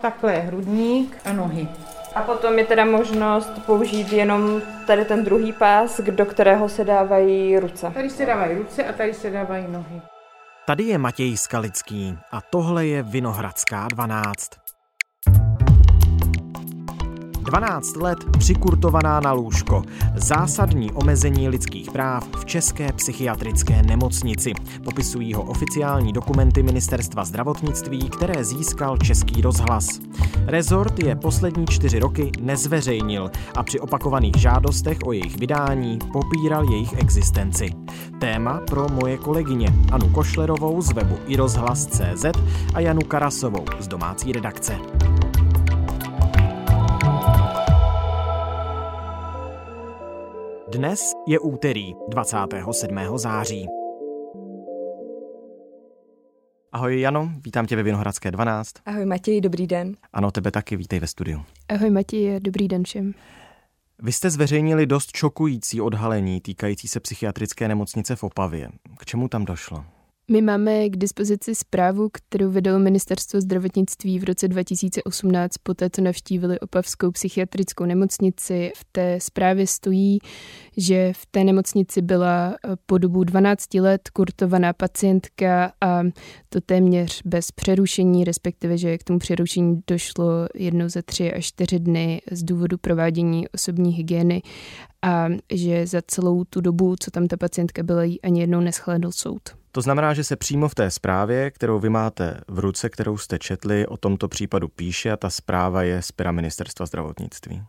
Takhle je hrudník a nohy. A potom je teda možnost použít jenom tady ten druhý pás, do kterého se dávají ruce. Tady se dávají ruce a tady se dávají nohy. Tady je Matěj Skalický a tohle je Vinohradská 12. 12 let přikurtovaná na lůžko. Zásadní omezení lidských práv v České psychiatrické nemocnici. Popisují ho oficiální dokumenty Ministerstva zdravotnictví, které získal Český rozhlas. Rezort je poslední čtyři roky nezveřejnil a při opakovaných žádostech o jejich vydání popíral jejich existenci. Téma pro moje kolegyně Anu Košlerovou z webu iRozhlas.cz a Janu Karasovou z domácí redakce. Dnes je úterý 27. září. Ahoj Jano, vítám tě ve Vinohradské 12. Ahoj Matěj, dobrý den. Ano, tebe taky, vítej ve studiu. Ahoj Matěj, dobrý den všem. Vy jste zveřejnili dost šokující odhalení týkající se psychiatrické nemocnice v Opavě. K čemu tam došlo? My máme k dispozici zprávu, kterou vydalo Ministerstvo zdravotnictví v roce 2018 poté, co navštívili Opavskou psychiatrickou nemocnici. V té zprávě stojí, že v té nemocnici byla eh, po dobu 12 let kurtovaná pacientka a to téměř bez přerušení, respektive, že k tomu přerušení došlo jednou za tři až čtyři dny z důvodu provádění osobní hygieny a že za celou tu dobu, co tam ta pacientka byla, jí ani jednou neschledl soud. To znamená, že se přímo v té zprávě, kterou vy máte v ruce, kterou jste četli, o tomto případu píše a ta zpráva je z pera ministerstva zdravotnictví.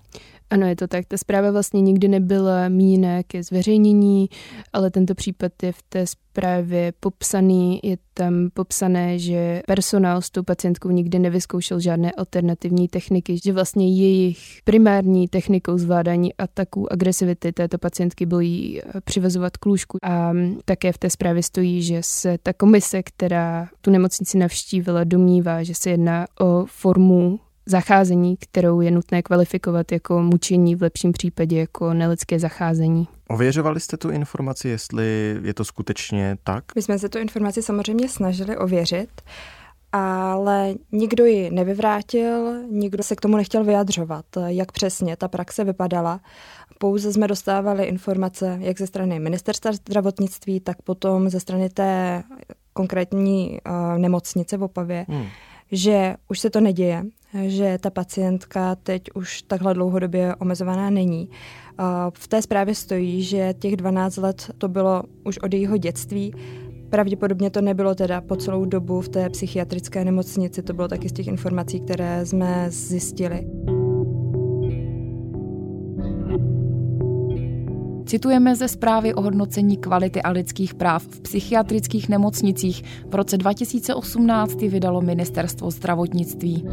Ano, je to tak. Ta zpráva vlastně nikdy nebyla míněna ke zveřejnění, ale tento případ je v té zprávě popsaný. Je tam popsané, že personál s tou pacientkou nikdy nevyzkoušel žádné alternativní techniky, že vlastně jejich primární technikou zvládání ataků agresivity této pacientky bylo jí přivazovat k lůžku. A také v té zprávě stojí, že se ta komise, která tu nemocnici navštívila, domnívá, že se jedná o formu zacházení, kterou je nutné kvalifikovat jako mučení, v lepším případě jako nelidské zacházení. Ověřovali jste tu informaci, jestli je to skutečně tak? My jsme se tu informaci samozřejmě snažili ověřit, ale nikdo ji nevyvrátil, nikdo se k tomu nechtěl vyjadřovat, jak přesně ta praxe vypadala. Pouze jsme dostávali informace jak ze strany ministerstva zdravotnictví, tak potom ze strany té konkrétní uh, nemocnice v Opavě, hmm. Že už se to neděje, že ta pacientka teď už takhle dlouhodobě omezovaná není. V té zprávě stojí, že těch 12 let to bylo už od jejího dětství. Pravděpodobně to nebylo teda po celou dobu v té psychiatrické nemocnici, to bylo taky z těch informací, které jsme zjistili. Citujeme ze zprávy o hodnocení kvality a lidských práv v psychiatrických nemocnicích. V roce 2018 vydalo Ministerstvo zdravotnictví.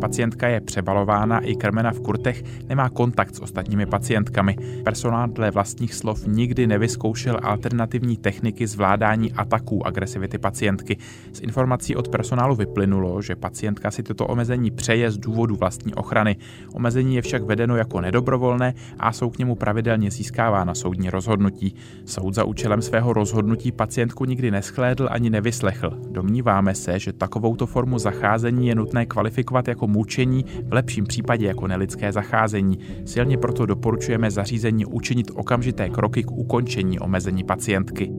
Pacientka je přebalována i krmena v kurtech, nemá kontakt s ostatními pacientkami. Personál dle vlastních slov nikdy nevyzkoušel alternativní techniky zvládání ataků agresivity pacientky. Z informací od personálu vyplynulo, že pacientka si toto omezení přeje z důvodu vlastní ochrany. Omezení je však vedeno jako nedobrovolné a jsou k němu pravidelně získávána soudní rozhodnutí. Soud za účelem svého rozhodnutí pacientku nikdy neschlédl ani nevyslechl. Domníváme se, že takovouto formu zacházení je nutné kvalifikovat jako mučení, v lepším případě jako nelidské zacházení. Silně proto doporučujeme zařízení učinit okamžité kroky k ukončení omezení pacientky.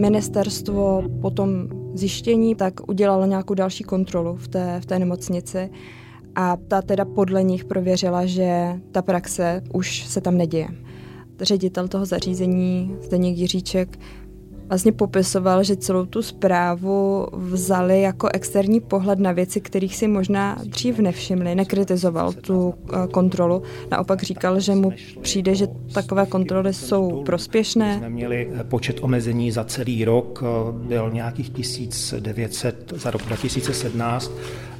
Ministerstvo po tom zjištění tak udělalo nějakou další kontrolu v té, v té nemocnici a ta teda podle nich prověřila, že ta praxe už se tam neděje. Ředitel toho zařízení, Zdeněk Jiříček, vlastně popisoval, že celou tu zprávu vzali jako externí pohled na věci, kterých si možná dřív nevšimli, nekritizoval tu eh, kontrolu. Naopak říkal, že mu přijde, že takové kontroly jsou prospěšné. Jsme měli eh, počet omezení za celý rok, eh, byl nějakých 1900 za rok 2017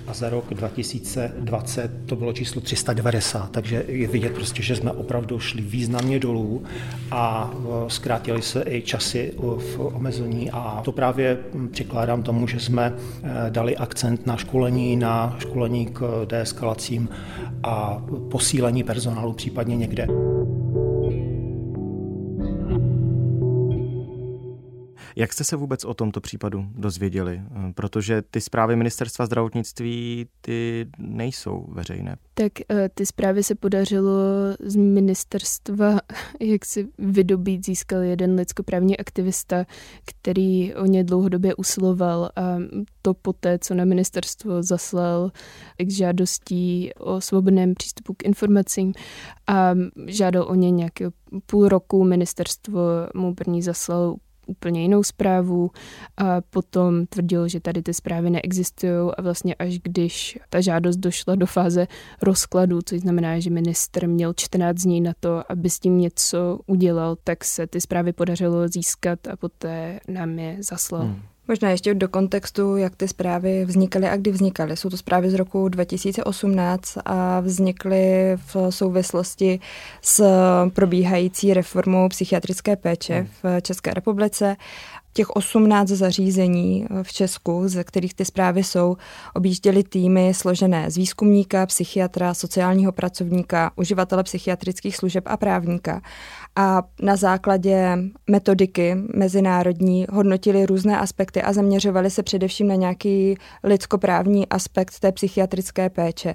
a za rok 2020 to bylo číslo 390, takže je vidět prostě, že jsme opravdu šli významně dolů a e, zkrátili se i časy v omezení a to právě přikládám tomu, že jsme e, dali akcent na školení, na školení k deeskalacím a posílení personálu případně někde. Jak jste se vůbec o tomto případu dozvěděli? Eh, protože ty zprávy ministerstva zdravotnictví, ty nejsou veřejné. Tak eh, ty zprávy se podařilo z ministerstva, jak si vydobít, získal jeden lidskoprávní aktivista, který o ně dlouhodobě usiloval a to poté, co na ministerstvo zaslal k žádostí o svobodném přístupu k informacím a žádal o ně nějakého půl roku, ministerstvo mu první zaslal úplně jinou zprávu a potom tvrdil, že tady ty zprávy neexistují a vlastně až když ta žádost došla do fáze rozkladu, což znamená, že minister měl 14 dní na to, aby s tím něco udělal, tak se ty zprávy podařilo získat a poté nám je zaslal. Hmm. Možná ještě do kontextu, jak ty zprávy vznikaly a kdy vznikaly. Jsou to zprávy z roku 2018 a vznikly v souvislosti s probíhající reformou psychiatrické péče hmm. v České republice těch 18 zařízení v Česku, ze kterých ty zprávy jsou, objížděly týmy složené z výzkumníka, psychiatra, sociálního pracovníka, uživatele psychiatrických služeb a právníka. A na základě metodiky mezinárodní hodnotili různé aspekty a zaměřovali se především na nějaký lidskoprávní aspekt té psychiatrické péče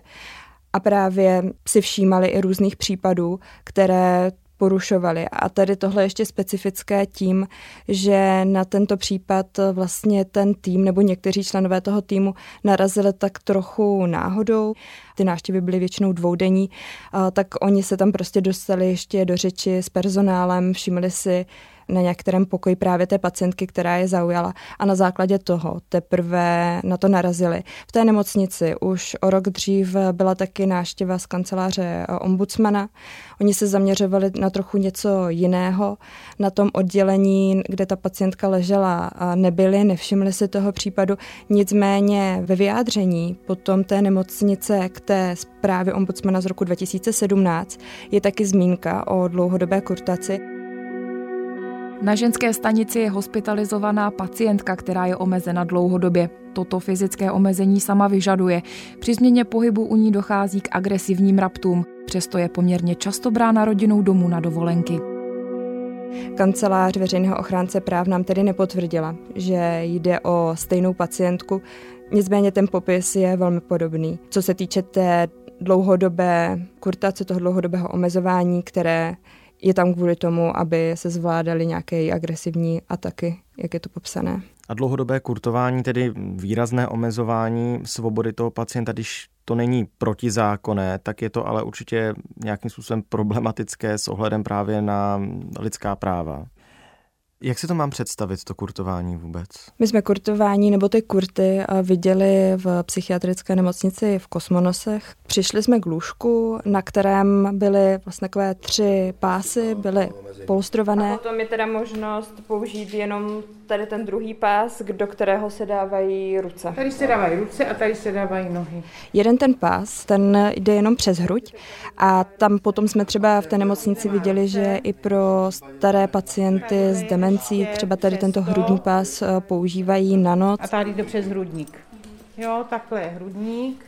a právě si všímali i různých případů, které porušovali. A tady tohle ještě specifické tím, že na tento případ vlastně ten tým nebo někteří členové toho týmu narazili tak trochu náhodou. Ty návštěvy byly většinou dvoudenní, tak oni se tam prostě dostali ještě do řeči s personálem, všimli si, na některém pokoji právě té pacientky, která je zaujala a na základě toho teprve na to narazili. V té nemocnici už o rok dřív byla taky náštěva z kanceláře ombudsmana. Oni se zaměřovali na trochu něco jiného. Na tom oddělení, kde ta pacientka ležela, nebyli, nevšimli si toho případu. Nicméně ve vyjádření potom té nemocnice k té zprávě ombudsmana z roku 2017 je taky zmínka o dlouhodobé kurtaci. Na ženské stanici je hospitalizovaná pacientka, která je omezena dlouhodobě. Toto fyzické omezení sama vyžaduje. Při změně pohybu u ní dochází k agresivním raptům. Přesto je poměrně často brána rodinou domů na dovolenky. Kancelář veřejného ochránce práv nám tedy nepotvrdila, že jde o stejnou pacientku, nicméně ten popis je velmi podobný. Co se týče té dlouhodobé kurtace, toho dlouhodobého omezování, které je tam kvůli tomu, aby se zvládaly nějaké agresivní ataky, jak je to popsané. A dlouhodobé kurtování, tedy výrazné omezování svobody toho pacienta, když to není protizákonné, tak je to ale určitě nějakým způsobem problematické s ohledem právě na lidská práva. Jak si to mám představit, to kurtování vůbec? My jsme kurtování nebo ty kurty viděli v psychiatrické nemocnici v Kosmonosech. Přišli jsme k lůžku, na kterém byly vlastně takové tři pásy, byly polstrované. A potom je teda možnost použít jenom tady ten druhý pás, do kterého se dávají ruce. Tady se dávají ruce a tady se dávají nohy. Jeden ten pás, ten jde jenom přes hruď a tam potom jsme třeba v té nemocnici viděli, že i pro staré pacienty s demencí třeba tady tento hrudní pás eh, používají na noc. A tady jde přes hrudník. Jo, takhle je hrudník.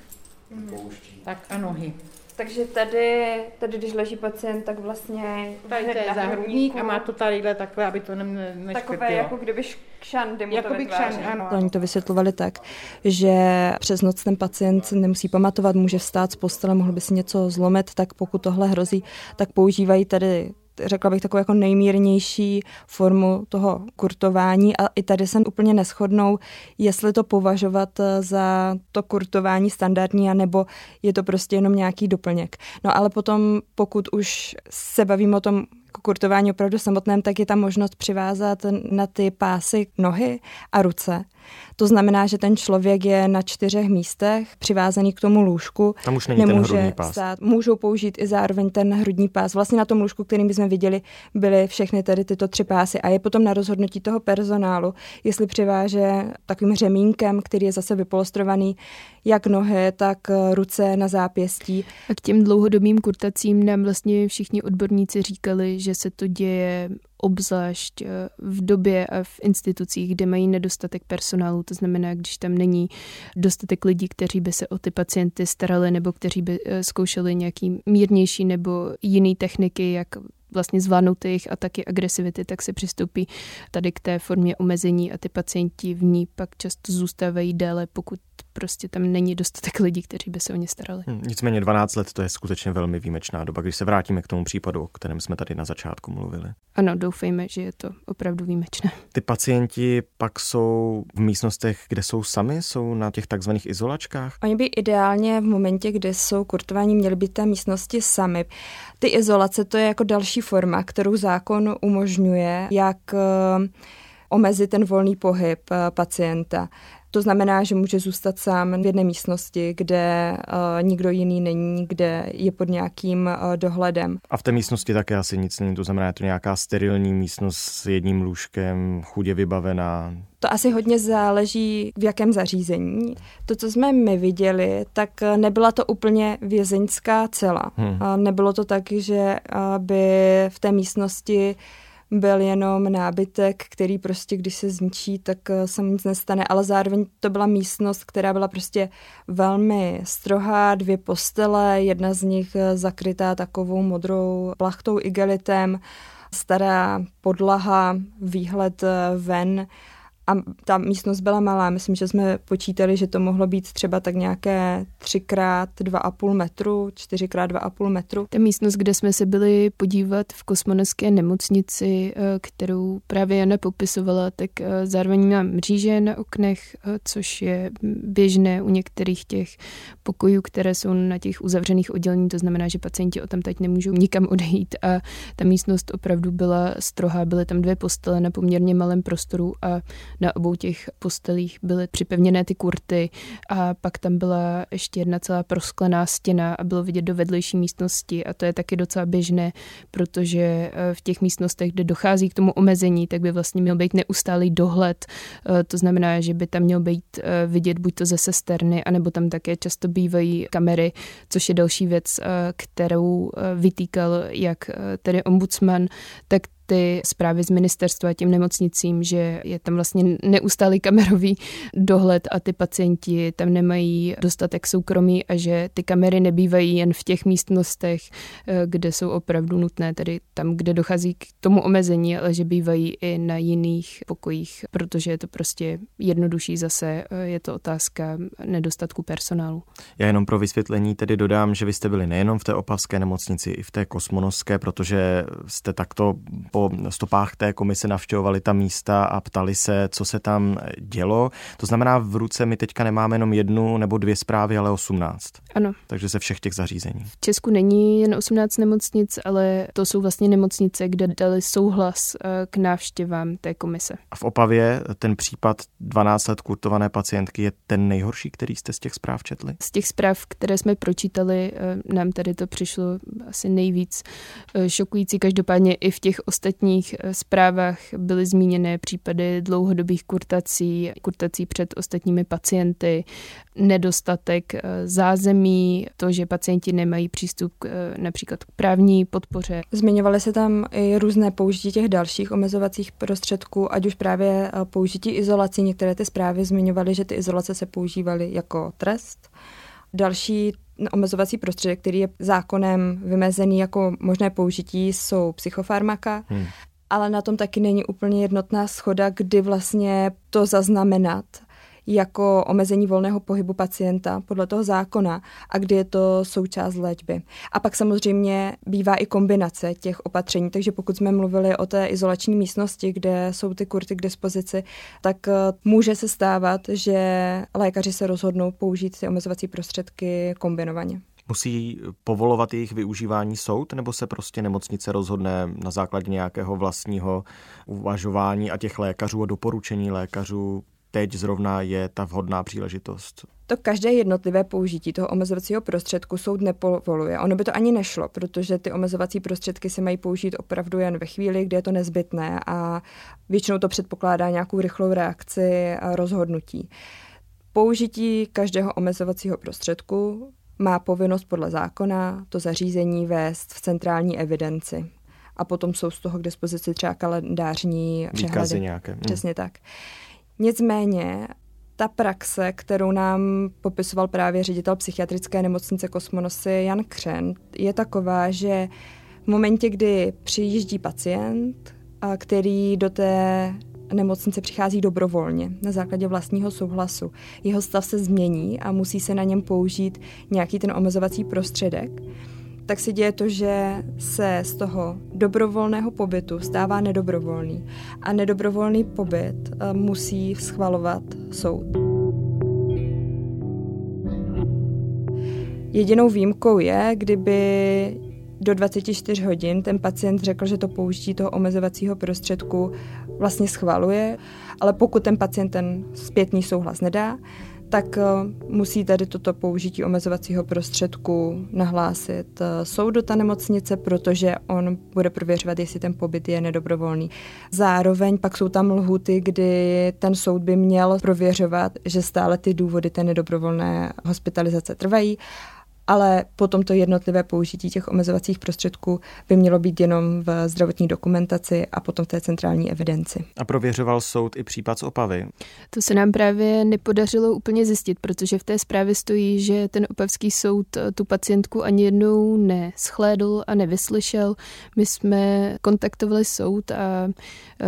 Tak a nohy. Takže tady, tady, když leží pacient, tak vlastně... Tady to je zahrudník a má to tadyhle takhle, aby to ne, neškrtilo. Takové jako kdyby kšandy mu jako to kšan, ano. Oni to vysvětlovali tak, že přes noc ten pacient nemusí pamatovat, může vstát z postele, mohl by si něco zlomit, tak pokud tohle hrozí, tak používají tady řekla bych, takovou jako nejmírnější formu toho kurtování a i tady se úplně neschodnou, jestli to považovat eh, za to kurtování standardní, anebo je to prostě jenom nějaký doplněk. No ale potom, pokud už se bavíme o tom kurtování opravdu samotném, tak je tam možnost přivázat na ty pásy nohy a ruce. To znamená, že ten člověk je na čtyřech místech přivázaný k tomu lůžku. Tam už není nemůže ten hrudní pás. Stát. Můžou použít i zároveň ten hrudní pás. Vlastně na tom lůžku, kterým bychom viděli, byly všechny tady tyto tři pásy. A je potom na rozhodnutí toho personálu, jestli přiváže takovým řemínkem, který je zase vypolostrovaný, jak nohy, tak ruce na zápěstí. A k těm dlouhodobým kurtacím nám vlastně všichni odborníci říkali, že se to děje obzvlášť eh, v době a v institucích, kde mají nedostatek personálu, to znamená, když tam není dostatek lidí, kteří by se o ty pacienty starali nebo kteří by eh, zkoušeli nějaký mírnější nebo jiný techniky, jak vlastně zvládnout jejich ataky agresivity, tak se přistoupí tady k té formě omezení a ty pacienti v ní pak často zůstávají déle, pokud prostě tam není dostatek lidí, kteří by se o ně starali. Hmm, nicméně 12 let to je skutečně velmi výjimečná doba, když se vrátíme k tomu případu, o kterém jsme tady na začátku mluvili. Ano, doufejme, že je to opravdu výjimečné. Ty pacienti pak jsou v místnostech, kde jsou sami, jsou na těch takzvaných izolačkách? Oni by ideálně v momentě, kdy jsou kurtovaní, měli být té místnosti sami. Ty izolace to je jako další forma, kterou zákon umožňuje, jak eh, omezit ten volný pohyb eh, pacienta. To znamená, že může zůstat sám v jedné místnosti, kde uh, nikdo jiný není, kde je pod nějakým uh, dohledem. A v té místnosti také asi nic není, to znamená, je to nějaká sterilní místnost s jedním lůžkem, chudě vybavená. To asi hodně záleží, v jakém zařízení. To, co jsme my viděli, tak nebyla to úplně vězeňská cela. Hmm. Nebylo to tak, že by v té místnosti byl jenom nábytek, který prostě, když se zničí, tak eh, se nic nestane, ale zároveň to byla místnost, která byla prostě velmi strohá, dvě postele, jedna z nich eh, zakrytá takovou modrou plachtou igelitem, stará podlaha, výhled eh, ven a ta místnost byla malá. Myslím, že jsme počítali, že to mohlo být třeba tak nějaké 3x 2,5 metru, 4x 2,5 metru. Ta místnost, kde jsme se byli podívat v kosmoneské nemocnici, eh, kterou právě Jana popisovala, tak eh, zároveň má mříže na oknech, eh, což je běžné u některých těch pokojů, které jsou na těch uzavřených oddělení, to znamená, že pacienti o tam teď nemůžou nikam odejít a ta místnost opravdu byla strohá, byly tam dvě postele na poměrně malém prostoru a na obou těch postelích byly připevněné ty kurty a pak tam byla ještě jedna celá prosklená stěna a bylo vidět do vedlejší místnosti a to je taky docela běžné, protože eh, v těch místnostech, kde dochází k tomu omezení, tak by vlastně měl být neustálý dohled. Eh, to znamená, že by tam měl být eh, vidět buď to ze sesterny, anebo tam také často bývají kamery, což je další věc, kterou vytýkal jak tedy ombudsman, tak ty zprávy z ministerstva těm nemocnicím, že je tam vlastně neustálý kamerový dohled a ty pacienti tam nemají dostatek soukromí a že ty kamery nebývají jen v těch místnostech, eh, kde jsou opravdu nutné, tedy tam, kde dochází k tomu omezení, ale že bývají i na jiných pokojích, protože je to prostě jednodušší zase, eh, je to otázka nedostatku personálu. Já jenom pro vysvětlení tedy dodám, že vy jste byli nejenom v té opavské nemocnici, i v té kosmonoské, protože jste takto po stopách té komise navštěvovali ta místa a ptali se, co se tam dělo. To znamená, v ruce my teďka nemáme jenom jednu nebo dvě zprávy, ale 18. Ano. Takže ze všech těch zařízení. V Česku není jen 18 nemocnic, ale to jsou vlastně nemocnice, kde dali souhlas eh, k návštěvám té komise. A v Opavě ten případ 12 let kurtované pacientky je ten nejhorší, který jste z těch zpráv četli? Z těch zpráv, které jsme pročítali, eh, nám tady to přišlo asi nejvíc eh, šokující. Každopádně i v těch ostatních eh, zprávách byly zmíněné případy dlouhodobých kurtací, kurtací před ostatními pacienty, nedostatek eh, zázemí, to, že pacienti nemají přístup k, eh, například k právní podpoře. Zmiňovaly se tam i různé použití těch dalších omezovacích prostředků, ať už právě použití izolací. Některé ty zprávy zmiňovaly, že ty izolace se používaly jako trest. Další omezovací prostředek, který je zákonem vymezený jako možné použití, jsou psychofarmaka. Hmm. Ale na tom taky není úplně jednotná schoda, kdy vlastně to zaznamenat jako omezení volného pohybu pacienta podle toho zákona a kdy je to součást léčby. A pak samozřejmě bývá i kombinace těch opatření, takže pokud jsme mluvili o té izolační místnosti, kde jsou ty kurty k dispozici, tak eh, může se stávat, že lékaři se rozhodnou použít ty omezovací prostředky kombinovaně. Musí povolovat jejich využívání soud, nebo se prostě nemocnice rozhodne na základě nějakého vlastního uvažování a těch lékařů a doporučení lékařů teď zrovna je ta vhodná příležitost? To každé jednotlivé použití toho omezovacího prostředku soud nepovoluje. Ono by to ani nešlo, protože ty omezovací prostředky se mají použít opravdu jen ve chvíli, kdy je to nezbytné a většinou to předpokládá nějakou rychlou reakci a rozhodnutí. Použití každého omezovacího prostředku má povinnost podle zákona to zařízení vést v centrální evidenci. A potom jsou z toho k dispozici třeba kalendářní Výkazy přehledy. nějaké. Hmm. Přesně tak. Nicméně ta praxe, kterou nám popisoval právě ředitel psychiatrické nemocnice Kosmonosy Jan Křen, je taková, že V momentě, kdy přijíždí pacient, který do té nemocnice přichází dobrovolně na základě vlastního souhlasu. Jeho stav se změní a musí se na něm použít nějaký ten omezovací prostředek tak se děje to, že se z toho dobrovolného pobytu stává nedobrovolný. A nedobrovolný pobyt eh, musí schvalovat soud. Jedinou výjimkou je, kdyby do 24 hodin ten pacient řekl, že to použití toho omezovacího prostředku vlastně schvaluje, ale pokud ten pacient ten zpětný souhlas nedá, tak eh, musí tady toto použití omezovacího prostředku nahlásit eh, soudu ta nemocnice, protože on bude prověřovat, jestli ten pobyt je nedobrovolný. Zároveň pak jsou tam lhuty, kdy ten soud by měl prověřovat, že stále ty důvody té nedobrovolné hospitalizace trvají ale potom to jednotlivé použití těch omezovacích prostředků by mělo být jenom v zdravotní dokumentaci a potom v té centrální evidenci. A prověřoval soud i případ z Opavy? To se nám právě nepodařilo úplně zjistit, protože v té zprávě stojí, že ten opavský soud tu pacientku ani jednou neschlédl a nevyslyšel. My jsme kontaktovali soud a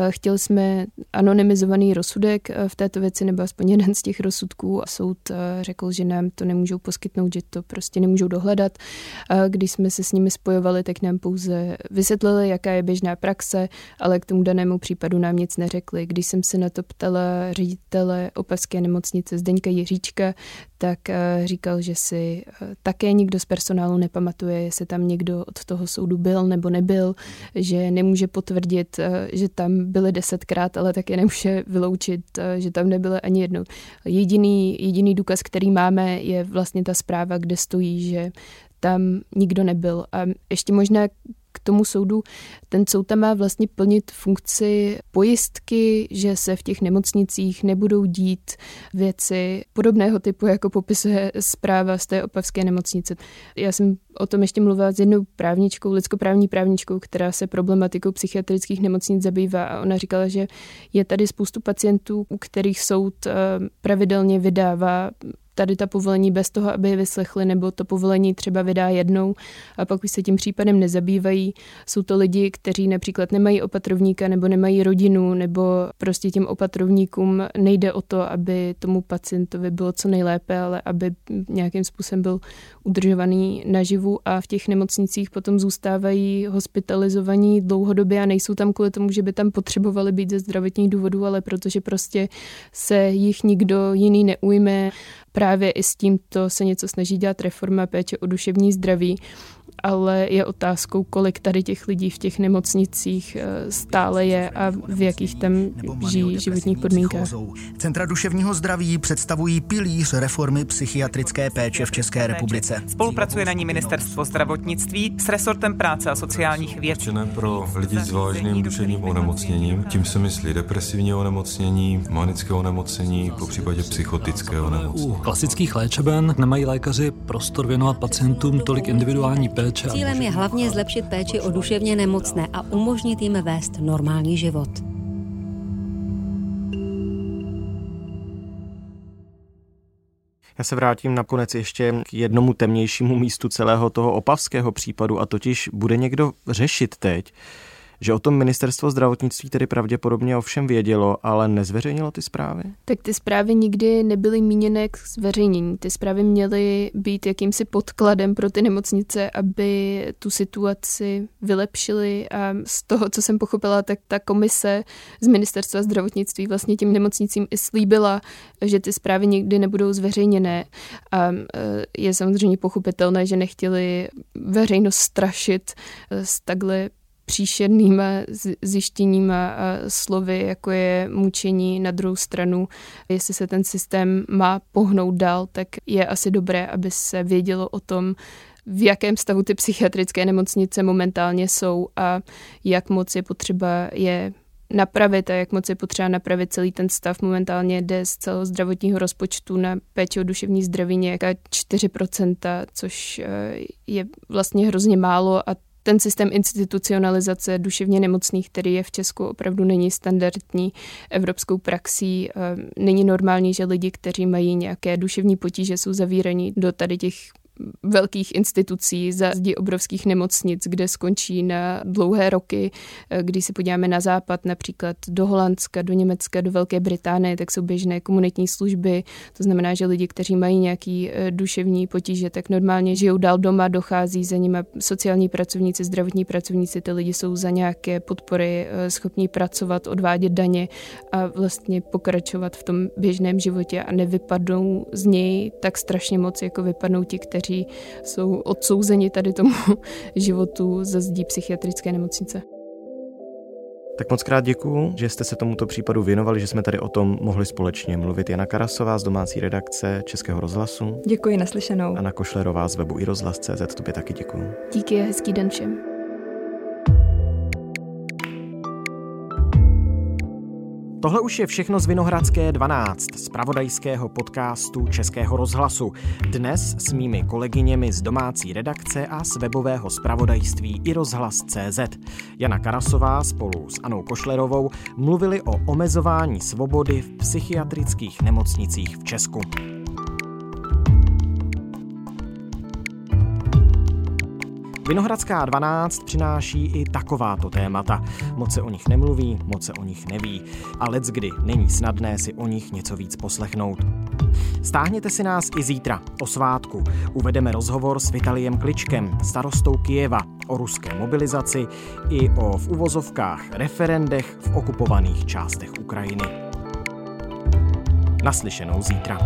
chtěli jsme anonymizovaný rozsudek v této věci, nebo aspoň jeden z těch rozsudků a soud řekl, že nám to nemůžou poskytnout, že to prostě nemůžou můžou dohledat. Když jsme se s nimi spojovali, tak nám pouze vysvětlili, jaká je běžná praxe, ale k tomu danému případu nám nic neřekli. Když jsem se na to ptala ředitele opavské nemocnice Zdeňka Jiříčka, tak eh, říkal, že si eh, také nikdo z personálu nepamatuje, jestli tam někdo od toho soudu byl nebo nebyl, že nemůže potvrdit, eh, že tam byli desetkrát, ale také nemůže vyloučit, že tam nebyly ani jednou. Jediný, jediný důkaz, který máme, je vlastně ta zpráva, kde stojí, že tam nikdo nebyl. A ještě možná k tomu soudu. Ten soud tam má vlastně plnit funkci pojistky, že se v těch nemocnicích nebudou dít věci podobného typu, jako popisuje zpráva z té opavské nemocnice. Já jsem o tom ještě mluvila s jednou právničkou, lidskoprávní právničkou, která se problematikou psychiatrických nemocnic zabývá a ona říkala, že je tady spoustu pacientů, u kterých soud eh, pravidelně vydává tady ta povolení bez toho, aby je vyslechli, nebo to povolení třeba vydá jednou a pak už se tím případem nezabývají. Jsou to lidi, kteří například nemají opatrovníka nebo nemají rodinu, nebo prostě těm opatrovníkům nejde o to, aby tomu pacientovi bylo co nejlépe, ale aby nějakým způsobem byl udržovaný naživu a v těch nemocnicích potom zůstávají hospitalizovaní dlouhodobě a nejsou tam kvůli tomu, že by tam potřebovali být ze zdravotních důvodů, ale protože prostě se jich nikdo jiný neujme. Právě i s tímto se něco snaží dělat reforma péče o duševní zdraví ale je otázkou, kolik tady těch lidí v těch nemocnicích eh, stále je a v jakých tam žijí životních podmínkách. Centra duševního zdraví představují pilíř reformy psychiatrické péče v České republice. Spolupracuje na ní ministerstvo zdravotnictví s resortem práce a sociálních věcí. pro lidi s vážným duševním onemocněním. Tím se myslí depresivní onemocnění, manické onemocnění, po případě psychotické onemocnění. U klasických léčeben nemají lékaři prostor věnovat pacientům tolik individuální péče péče. Cílem je hlavně zlepšit péči o duševně nemocné a umožnit jim vést normální život. Já se vrátím nakonec ještě k jednomu temnějšímu místu celého toho opavského případu a totiž bude někdo řešit teď, že o tom ministerstvo zdravotnictví tedy pravděpodobně ovšem vědělo, ale nezveřejnilo ty zprávy? Tak ty zprávy nikdy nebyly míněné k zveřejnění. Ty zprávy měly být jakýmsi podkladem pro ty nemocnice, aby tu situaci vylepšili a z toho, co jsem pochopila, tak ta komise z ministerstva zdravotnictví vlastně tím nemocnicím i slíbila, že ty zprávy nikdy nebudou zveřejněné. A e, je samozřejmě pochopitelné, že nechtěli veřejnost strašit s takhle příšernýma zjištěníma a slovy, jako je mučení na druhou stranu. Jestli se ten systém má pohnout dál, tak je asi dobré, aby se vědělo o tom, v jakém stavu ty psychiatrické nemocnice momentálně jsou a jak moc je potřeba je napravit a jak moc je potřeba napravit celý ten stav. Momentálně jde z celého zdravotního rozpočtu na péči o duševní zdraví nějaká 4%, což eh, je vlastně hrozně málo a ten systém institucionalizace duševně nemocných, který je v Česku opravdu není standardní evropskou praxí. Není normální, že lidi, kteří mají nějaké duševní potíže, jsou zavíraní do tady těch velkých institucí, za zdi obrovských nemocnic, kde skončí na dlouhé roky. Když se podíváme na západ, například do Holandska, do Německa, do Velké Británie, tak jsou běžné komunitní služby. To znamená, že lidi, kteří mají nějaký eh, duševní potíže, tak normálně žijou dál doma, dochází za nimi sociální pracovníci, zdravotní pracovníci, ty lidi jsou za nějaké podpory eh, schopní pracovat, odvádět daně a vlastně pokračovat v tom běžném životě a nevypadnou z něj tak strašně moc, jako vypadnou ti, kteří jsou odsouzeni tady tomu životu ze zdí psychiatrické nemocnice. Tak moc krát děkuju, že jste se tomuto případu věnovali, že jsme tady o tom mohli společně mluvit. Jana Karasová z domácí redakce Českého rozhlasu. Děkuji, naslyšenou. Anna Košlerová z webu i rozhlas.cz, tobě taky děkuju. Díky a hezký den všem. Tohle už je všechno z Vinohradské 12, z pravodajského podcastu Českého rozhlasu. Dnes s mými kolegyněmi z domácí redakce a z webového zpravodajství i rozhlas.cz. Jana Karasová spolu s Anou Košlerovou mluvili o omezování svobody v psychiatrických nemocnicích v Česku. Vinohradská 12 přináší i takováto témata. Moc se o nich nemluví, moc se o nich neví. A let's kdy není snadné si o nich něco víc poslechnout. Stáhněte si nás i zítra, o svátku. Uvedeme rozhovor s Vitaliem Kličkem, starostou Kijeva, o ruské mobilizaci i o v uvozovkách referendech v okupovaných částech Ukrajiny. Naslyšenou zítra.